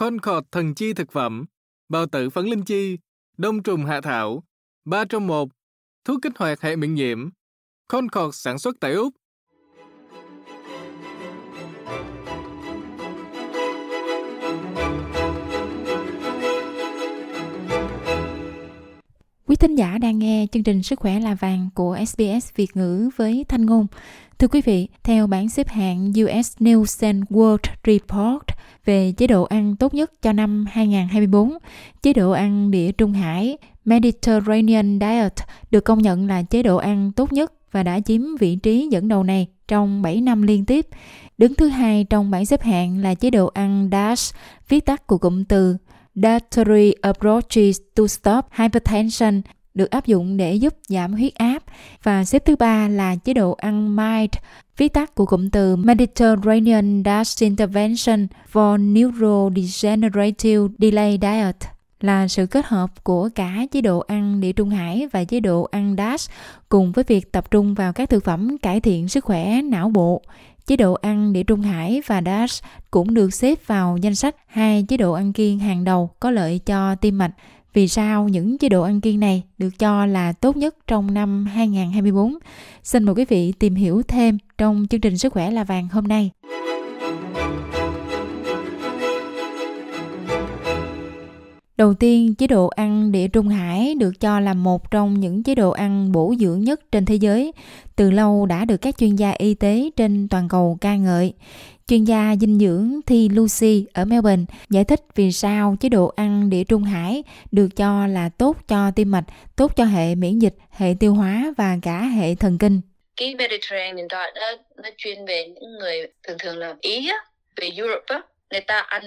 Concord thần chi thực phẩm, bào tử phấn linh chi, đông trùng hạ thảo, ba trong một, thuốc kích hoạt hệ miễn nhiễm. Concord sản xuất tại Úc. Quý thính giả đang nghe chương trình Sức khỏe là vàng của SBS Việt ngữ với Thanh Ngôn. Thưa quý vị, theo bảng xếp hạng US News and World Report về chế độ ăn tốt nhất cho năm 2024, chế độ ăn địa Trung Hải Mediterranean Diet được công nhận là chế độ ăn tốt nhất và đã chiếm vị trí dẫn đầu này trong 7 năm liên tiếp. Đứng thứ hai trong bảng xếp hạng là chế độ ăn DASH, viết tắt của cụm từ Dietary Approaches to Stop Hypertension được áp dụng để giúp giảm huyết áp và xếp thứ ba là chế độ ăn MIND, viết tắt của cụm từ Mediterranean DASH Intervention for Neurodegenerative Delay Diet là sự kết hợp của cả chế độ ăn địa trung hải và chế độ ăn DASH cùng với việc tập trung vào các thực phẩm cải thiện sức khỏe não bộ. Chế độ ăn địa trung hải và DASH cũng được xếp vào danh sách hai chế độ ăn kiêng hàng đầu có lợi cho tim mạch. Vì sao những chế độ ăn kiêng này được cho là tốt nhất trong năm 2024? Xin mời quý vị tìm hiểu thêm trong chương trình Sức khỏe là vàng hôm nay. Đầu tiên, chế độ ăn địa Trung Hải được cho là một trong những chế độ ăn bổ dưỡng nhất trên thế giới, từ lâu đã được các chuyên gia y tế trên toàn cầu ca ngợi. Chuyên gia dinh dưỡng Thi Lucy ở Melbourne giải thích vì sao chế độ ăn địa Trung Hải được cho là tốt cho tim mạch, tốt cho hệ miễn dịch, hệ tiêu hóa và cả hệ thần kinh. Cái Mediterranean diet đó, nó chuyên về những người thường thường là Ý á, về Europe á, người ta ăn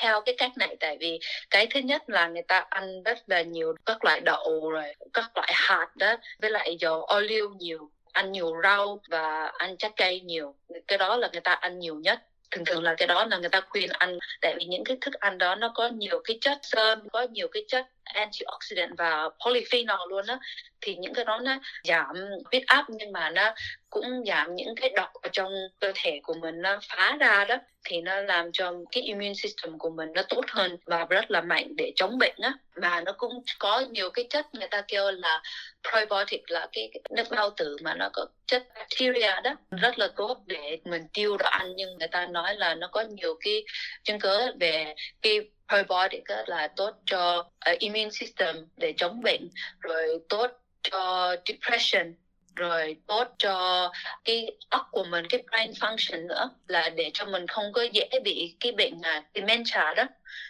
theo cái cách này tại vì cái thứ nhất là người ta ăn rất là nhiều các loại đậu rồi các loại hạt đó với lại dầu ô liu nhiều ăn nhiều rau và ăn trái cây nhiều. Cái đó là người ta ăn nhiều nhất. Thường thường là cái đó là người ta khuyên ăn, tại vì những cái thức ăn đó nó có nhiều cái chất xơ, có nhiều cái chất antioxidant và polyphenol luôn á thì những cái đó nó giảm huyết áp nhưng mà nó cũng giảm những cái độc ở trong cơ thể của mình nó phá ra đó thì nó làm cho cái immune system của mình nó tốt hơn và rất là mạnh để chống bệnh á. Mà nó cũng có nhiều cái chất người ta kêu là probiotic là cái, nước bao tử mà nó có chất bacteria đó rất là tốt để mình tiêu đồ ăn. Nhưng người ta nói là nó có nhiều cái chứng cứ về cái probiotic là tốt cho uh, immune system để chống bệnh rồi tốt cho depression rồi tốt cho cái óc của mình cái brain function nữa là để cho mình không có dễ bị cái bệnh là dementia đó.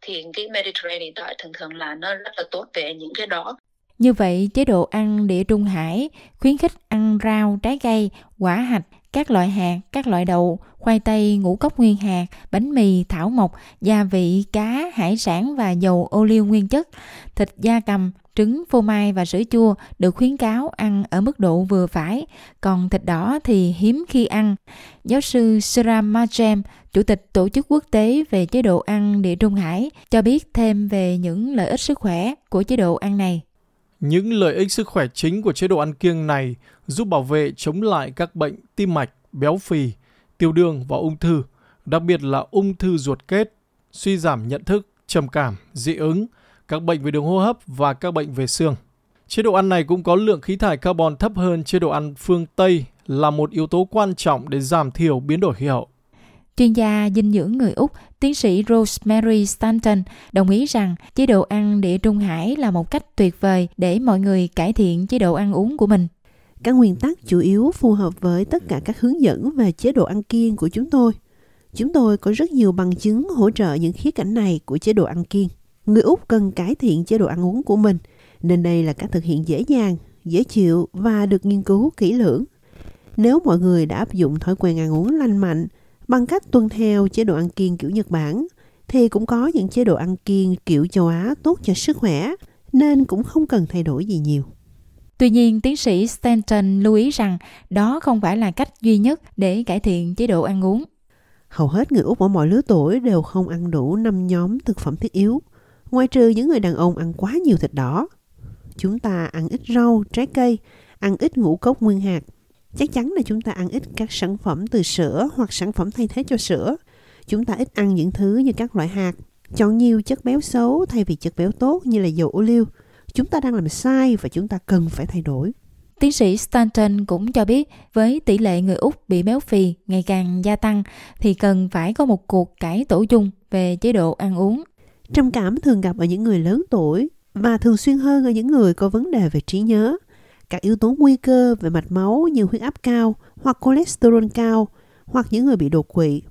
Thì cái Mediterranean diet thường thường là nó rất là tốt về những cái đó. Như vậy, chế độ ăn địa Trung Hải khuyến khích ăn rau, trái cây, quả hạch, các loại hạt, các loại đậu, khoai tây, ngũ cốc nguyên hạt, bánh mì, thảo mộc, gia vị, cá, hải sản và dầu ô liu nguyên chất, thịt da cầm, trứng, phô mai và sữa chua được khuyến cáo ăn ở mức độ vừa phải, còn thịt đỏ thì hiếm khi ăn. Giáo sư Sram Majem, Chủ tịch Tổ chức Quốc tế về chế độ ăn địa Trung Hải, cho biết thêm về những lợi ích sức khỏe của chế độ ăn này. Những lợi ích sức khỏe chính của chế độ ăn kiêng này giúp bảo vệ chống lại các bệnh tim mạch, béo phì, tiêu đường và ung thư, đặc biệt là ung thư ruột kết, suy giảm nhận thức, trầm cảm, dị ứng, các bệnh về đường hô hấp và các bệnh về xương. Chế độ ăn này cũng có lượng khí thải carbon thấp hơn chế độ ăn phương Tây là một yếu tố quan trọng để giảm thiểu biến đổi khí hậu. Chuyên gia dinh dưỡng người Úc, tiến sĩ Rosemary Stanton đồng ý rằng chế độ ăn địa Trung Hải là một cách tuyệt vời để mọi người cải thiện chế độ ăn uống của mình. Các nguyên tắc chủ yếu phù hợp với tất cả các hướng dẫn về chế độ ăn kiêng của chúng tôi. Chúng tôi có rất nhiều bằng chứng hỗ trợ những khía cạnh này của chế độ ăn kiêng. Người Úc cần cải thiện chế độ ăn uống của mình, nên đây là cách thực hiện dễ dàng, dễ chịu và được nghiên cứu kỹ lưỡng. Nếu mọi người đã áp dụng thói quen ăn uống lành mạnh bằng cách tuân theo chế độ ăn kiêng kiểu Nhật Bản, thì cũng có những chế độ ăn kiêng kiểu châu Á tốt cho sức khỏe, nên cũng không cần thay đổi gì nhiều. Tuy nhiên, tiến sĩ Stanton lưu ý rằng đó không phải là cách duy nhất để cải thiện chế độ ăn uống. Hầu hết người Úc ở mọi lứa tuổi đều không ăn đủ 5 nhóm thực phẩm thiết yếu, ngoại trừ những người đàn ông ăn quá nhiều thịt đỏ. Chúng ta ăn ít rau, trái cây, ăn ít ngũ cốc nguyên hạt. Chắc chắn là chúng ta ăn ít các sản phẩm từ sữa hoặc sản phẩm thay thế cho sữa. Chúng ta ít ăn những thứ như các loại hạt, chọn nhiều chất béo xấu thay vì chất béo tốt như là dầu ô liu. Chúng ta đang làm sai và chúng ta cần phải thay đổi. Tiến sĩ Stanton cũng cho biết với tỷ lệ người Úc bị béo phì ngày càng gia tăng thì cần phải có một cuộc cải tổ chung về chế độ ăn uống. Trầm cảm thường gặp ở những người lớn tuổi và thường xuyên hơn ở những người có vấn đề về trí nhớ. Các yếu tố nguy cơ về mạch máu như huyết áp cao hoặc cholesterol cao hoặc những người bị đột quỵ,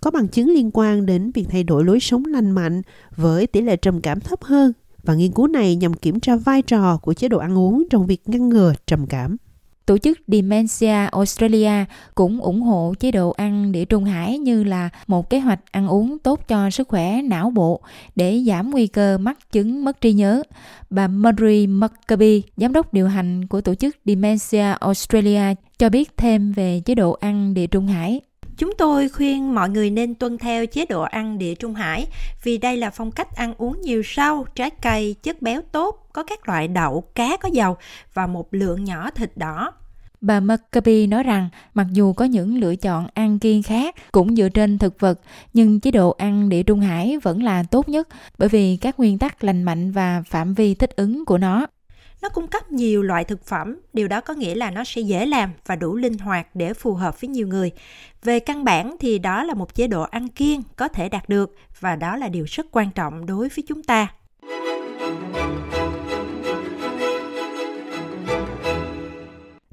có bằng chứng liên quan đến việc thay đổi lối sống lành mạnh với tỷ lệ trầm cảm thấp hơn và nghiên cứu này nhằm kiểm tra vai trò của chế độ ăn uống trong việc ngăn ngừa trầm cảm. Tổ chức Dementia Australia cũng ủng hộ chế độ ăn địa trung hải như là một kế hoạch ăn uống tốt cho sức khỏe não bộ để giảm nguy cơ mắc chứng mất trí nhớ. Bà Mary McCabe, giám đốc điều hành của tổ chức Dementia Australia, cho biết thêm về chế độ ăn địa trung hải. Chúng tôi khuyên mọi người nên tuân theo chế độ ăn địa trung hải vì đây là phong cách ăn uống nhiều rau, trái cây, chất béo tốt, có các loại đậu, cá có dầu và một lượng nhỏ thịt đỏ. Bà McCabe nói rằng mặc dù có những lựa chọn ăn kiêng khác cũng dựa trên thực vật, nhưng chế độ ăn địa trung hải vẫn là tốt nhất bởi vì các nguyên tắc lành mạnh và phạm vi thích ứng của nó. Nó cung cấp nhiều loại thực phẩm, điều đó có nghĩa là nó sẽ dễ làm và đủ linh hoạt để phù hợp với nhiều người. Về căn bản thì đó là một chế độ ăn kiêng có thể đạt được và đó là điều rất quan trọng đối với chúng ta.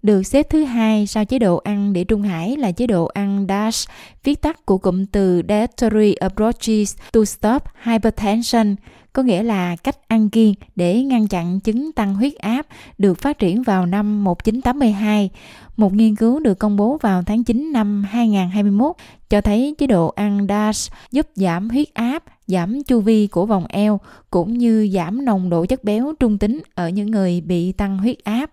Được xếp thứ hai sau chế độ ăn địa Trung Hải là chế độ ăn DASH, viết tắt của cụm từ Dietary Approaches to Stop Hypertension, có nghĩa là cách ăn kiêng để ngăn chặn chứng tăng huyết áp được phát triển vào năm 1982. Một nghiên cứu được công bố vào tháng 9 năm 2021 cho thấy chế độ ăn DASH giúp giảm huyết áp, giảm chu vi của vòng eo cũng như giảm nồng độ chất béo trung tính ở những người bị tăng huyết áp.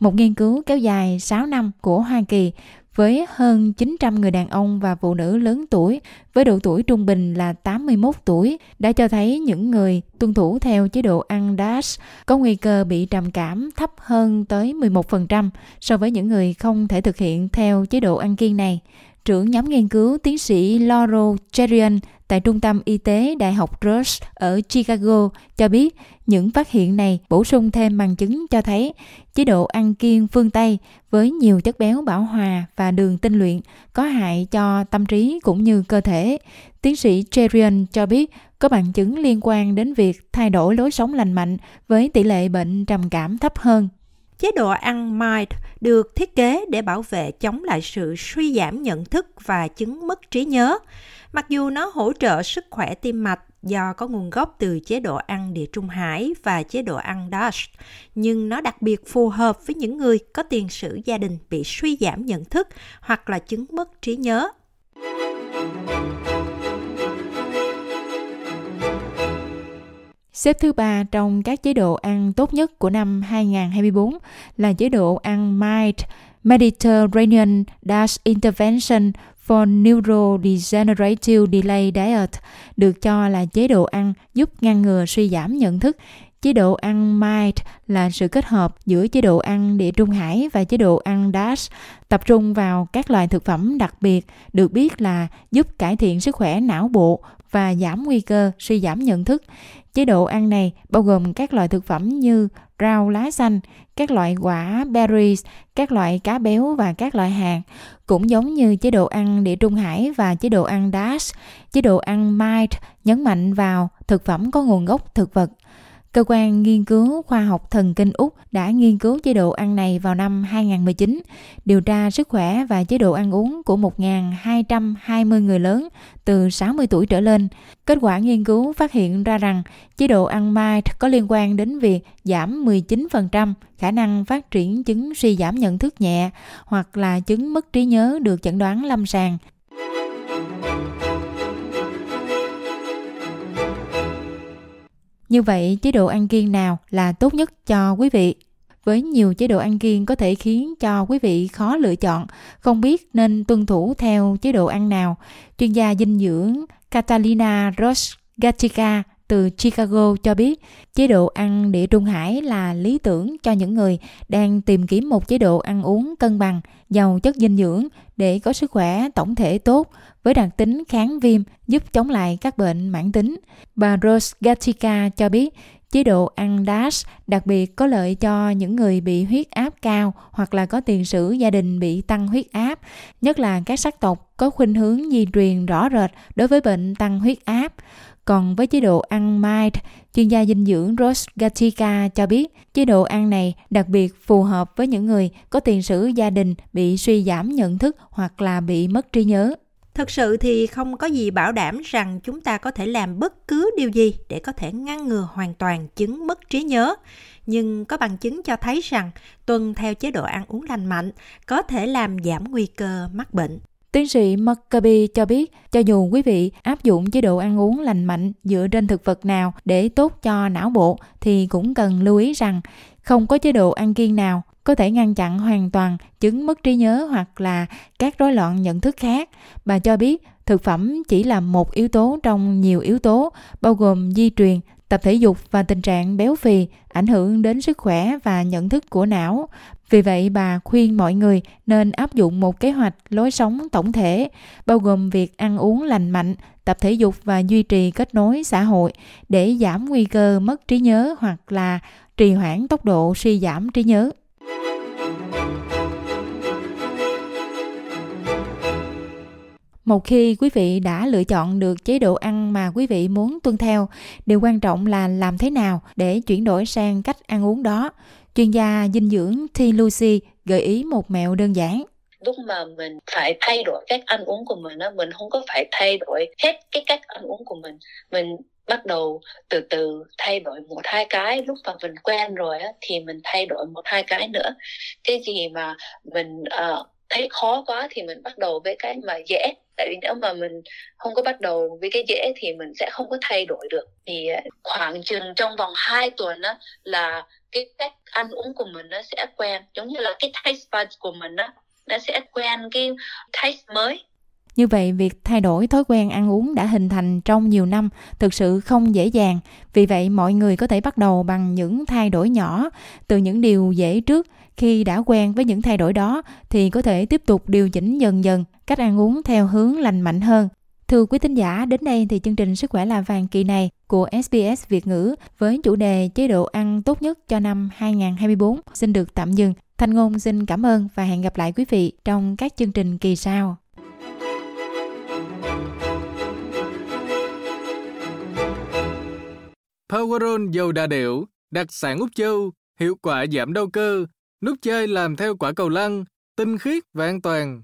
Một nghiên cứu kéo dài 6 năm của Hoa Kỳ với hơn 900 người đàn ông và phụ nữ lớn tuổi, với độ tuổi trung bình là 81 tuổi, đã cho thấy những người tuân thủ theo chế độ ăn DASH có nguy cơ bị trầm cảm thấp hơn tới 11% so với những người không thể thực hiện theo chế độ ăn kiêng này. Trưởng nhóm nghiên cứu tiến sĩ Laurel Cherian tại Trung tâm Y tế Đại học Rush ở Chicago cho biết, những phát hiện này bổ sung thêm bằng chứng cho thấy chế độ ăn kiêng phương Tây với nhiều chất béo bão hòa và đường tinh luyện có hại cho tâm trí cũng như cơ thể. Tiến sĩ Cherian cho biết có bằng chứng liên quan đến việc thay đổi lối sống lành mạnh với tỷ lệ bệnh trầm cảm thấp hơn. Chế độ ăn MIND được thiết kế để bảo vệ chống lại sự suy giảm nhận thức và chứng mất trí nhớ. Mặc dù nó hỗ trợ sức khỏe tim mạch do có nguồn gốc từ chế độ ăn địa trung hải và chế độ ăn DASH, nhưng nó đặc biệt phù hợp với những người có tiền sử gia đình bị suy giảm nhận thức hoặc là chứng mất trí nhớ. Xếp thứ ba trong các chế độ ăn tốt nhất của năm 2024 là chế độ ăn MIND, Mediterranean Dash Intervention for Neurodegenerative Delay Diet, được cho là chế độ ăn giúp ngăn ngừa suy giảm nhận thức. Chế độ ăn MIND là sự kết hợp giữa chế độ ăn địa trung hải và chế độ ăn DASH, tập trung vào các loại thực phẩm đặc biệt được biết là giúp cải thiện sức khỏe não bộ và giảm nguy cơ suy giảm nhận thức. Chế độ ăn này bao gồm các loại thực phẩm như rau lá xanh, các loại quả berries, các loại cá béo và các loại hạt. Cũng giống như chế độ ăn địa trung hải và chế độ ăn DASH, chế độ ăn MIND nhấn mạnh vào thực phẩm có nguồn gốc thực vật. Cơ quan nghiên cứu khoa học thần kinh Úc đã nghiên cứu chế độ ăn này vào năm 2019, điều tra sức khỏe và chế độ ăn uống của 1.220 người lớn từ 60 tuổi trở lên. Kết quả nghiên cứu phát hiện ra rằng chế độ ăn mai có liên quan đến việc giảm 19% khả năng phát triển chứng suy giảm nhận thức nhẹ hoặc là chứng mất trí nhớ được chẩn đoán lâm sàng Như vậy, chế độ ăn kiêng nào là tốt nhất cho quý vị? Với nhiều chế độ ăn kiêng có thể khiến cho quý vị khó lựa chọn, không biết nên tuân thủ theo chế độ ăn nào. Chuyên gia dinh dưỡng Catalina Ross Gatica từ Chicago cho biết chế độ ăn địa Trung Hải là lý tưởng cho những người đang tìm kiếm một chế độ ăn uống cân bằng, giàu chất dinh dưỡng để có sức khỏe tổng thể tốt với đặc tính kháng viêm giúp chống lại các bệnh mãn tính. Bà Rose Gatica cho biết Chế độ ăn DASH đặc biệt có lợi cho những người bị huyết áp cao hoặc là có tiền sử gia đình bị tăng huyết áp, nhất là các sắc tộc có khuynh hướng di truyền rõ rệt đối với bệnh tăng huyết áp. Còn với chế độ ăn Mind, chuyên gia dinh dưỡng Ross Gatica cho biết chế độ ăn này đặc biệt phù hợp với những người có tiền sử gia đình bị suy giảm nhận thức hoặc là bị mất trí nhớ. Thực sự thì không có gì bảo đảm rằng chúng ta có thể làm bất cứ điều gì để có thể ngăn ngừa hoàn toàn chứng mất trí nhớ. Nhưng có bằng chứng cho thấy rằng tuân theo chế độ ăn uống lành mạnh có thể làm giảm nguy cơ mắc bệnh. Tiến sĩ McCabe cho biết, cho dù quý vị áp dụng chế độ ăn uống lành mạnh dựa trên thực vật nào để tốt cho não bộ, thì cũng cần lưu ý rằng không có chế độ ăn kiêng nào có thể ngăn chặn hoàn toàn chứng mất trí nhớ hoặc là các rối loạn nhận thức khác. Bà cho biết thực phẩm chỉ là một yếu tố trong nhiều yếu tố bao gồm di truyền, tập thể dục và tình trạng béo phì ảnh hưởng đến sức khỏe và nhận thức của não. Vì vậy bà khuyên mọi người nên áp dụng một kế hoạch lối sống tổng thể bao gồm việc ăn uống lành mạnh, tập thể dục và duy trì kết nối xã hội để giảm nguy cơ mất trí nhớ hoặc là trì hoãn tốc độ suy giảm trí nhớ. Một khi quý vị đã lựa chọn được chế độ ăn mà quý vị muốn tuân theo điều quan trọng là làm thế nào để chuyển đổi sang cách ăn uống đó. Chuyên gia dinh dưỡng T. Lucy gợi ý một mẹo đơn giản. Lúc mà mình phải thay đổi cách ăn uống của mình á mình không có phải thay đổi hết cái cách ăn uống của mình. Mình bắt đầu từ từ thay đổi một hai cái. Lúc mà mình quen rồi á thì mình thay đổi một hai cái nữa. Cái gì mà mình uh, thấy khó quá thì mình bắt đầu với cái mà dễ tại vì nếu mà mình không có bắt đầu với cái dễ thì mình sẽ không có thay đổi được. Thì à, khoảng chừng trong vòng 2 tuần đó là cái cách ăn uống của mình nó sẽ quen. Giống như là cái taste buds của mình đó nó sẽ quen cái taste mới như vậy, việc thay đổi thói quen ăn uống đã hình thành trong nhiều năm thực sự không dễ dàng. Vì vậy, mọi người có thể bắt đầu bằng những thay đổi nhỏ, từ những điều dễ trước. Khi đã quen với những thay đổi đó thì có thể tiếp tục điều chỉnh dần dần cách ăn uống theo hướng lành mạnh hơn. Thưa quý thính giả, đến đây thì chương trình Sức khỏe là vàng kỳ này của SBS Việt ngữ với chủ đề chế độ ăn tốt nhất cho năm 2024 xin được tạm dừng. Thanh Ngôn xin cảm ơn và hẹn gặp lại quý vị trong các chương trình kỳ sau. Powerol dầu đa điệu, đặc sản Úc Châu, hiệu quả giảm đau cơ, nút chơi làm theo quả cầu lăn, tinh khiết và an toàn.